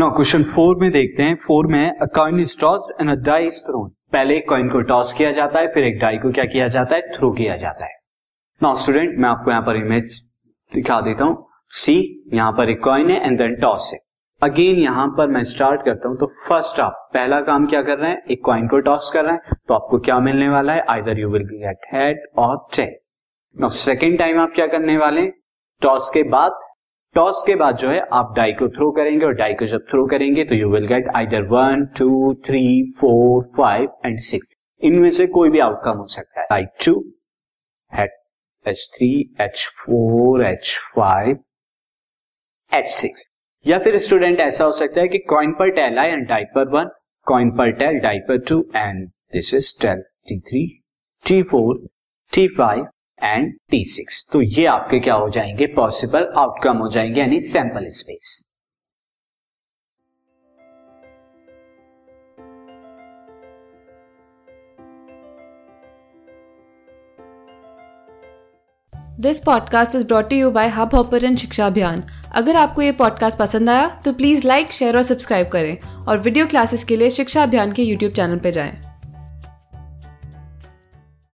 Now question four में देखते हैं। फोर में a coin is tossed and a die is thrown पहले एक कॉइन को टॉस किया जाता है, फिर एक डाई को क्या किया जाता है? थ्रो किया जाता है। नाउ स्टूडेंट मैं आपको यहाँ पर इमेज दिखा देता हूँ। सी यहाँ पर एक कॉइन है एंड देन टॉस है। अगेन यहाँ पर मैं स्टार्ट करता हूँ तो फ़र्स्ट आप पहला काम क्या कर रहे हैं? एक कॉइन को टॉस कर रहे हैं तो आपको क्या मिलने वाला है? Either you will get head और टेल नाउ सेकेंड टाइम आप क्या करने वाले टॉस के बाद टॉस के बाद जो है, आप डाई को थ्रो करेंगे और डाई को जब थ्रो करेंगे तो you will get either one two three four five and six इनमें से कोई भी आउटकम हो सकता है। I two H three H four H five H six या फिर स्टूडेंट ऐसा हो सकता है कि कॉइन पर टेल आए एंड डाई पर वन कॉइन पर टेल डाई पर two and this is tail T three T four T five and T six तो ये आपके क्या हो जाएँगे? पॉसिबल आउटकम हो जाएँगे, यानी sample space this podcast is brought you by Hubhopper Shiksha Abhiyan अगर आपको ये पॉडकास्ट पसंद आया तो प्लीज़ लाइक शेयर और सब्सक्राइब करें और वीडियो क्लासेस के लिए शिक्षा अभियान के यूट्यूब चैनल पर जाएँ।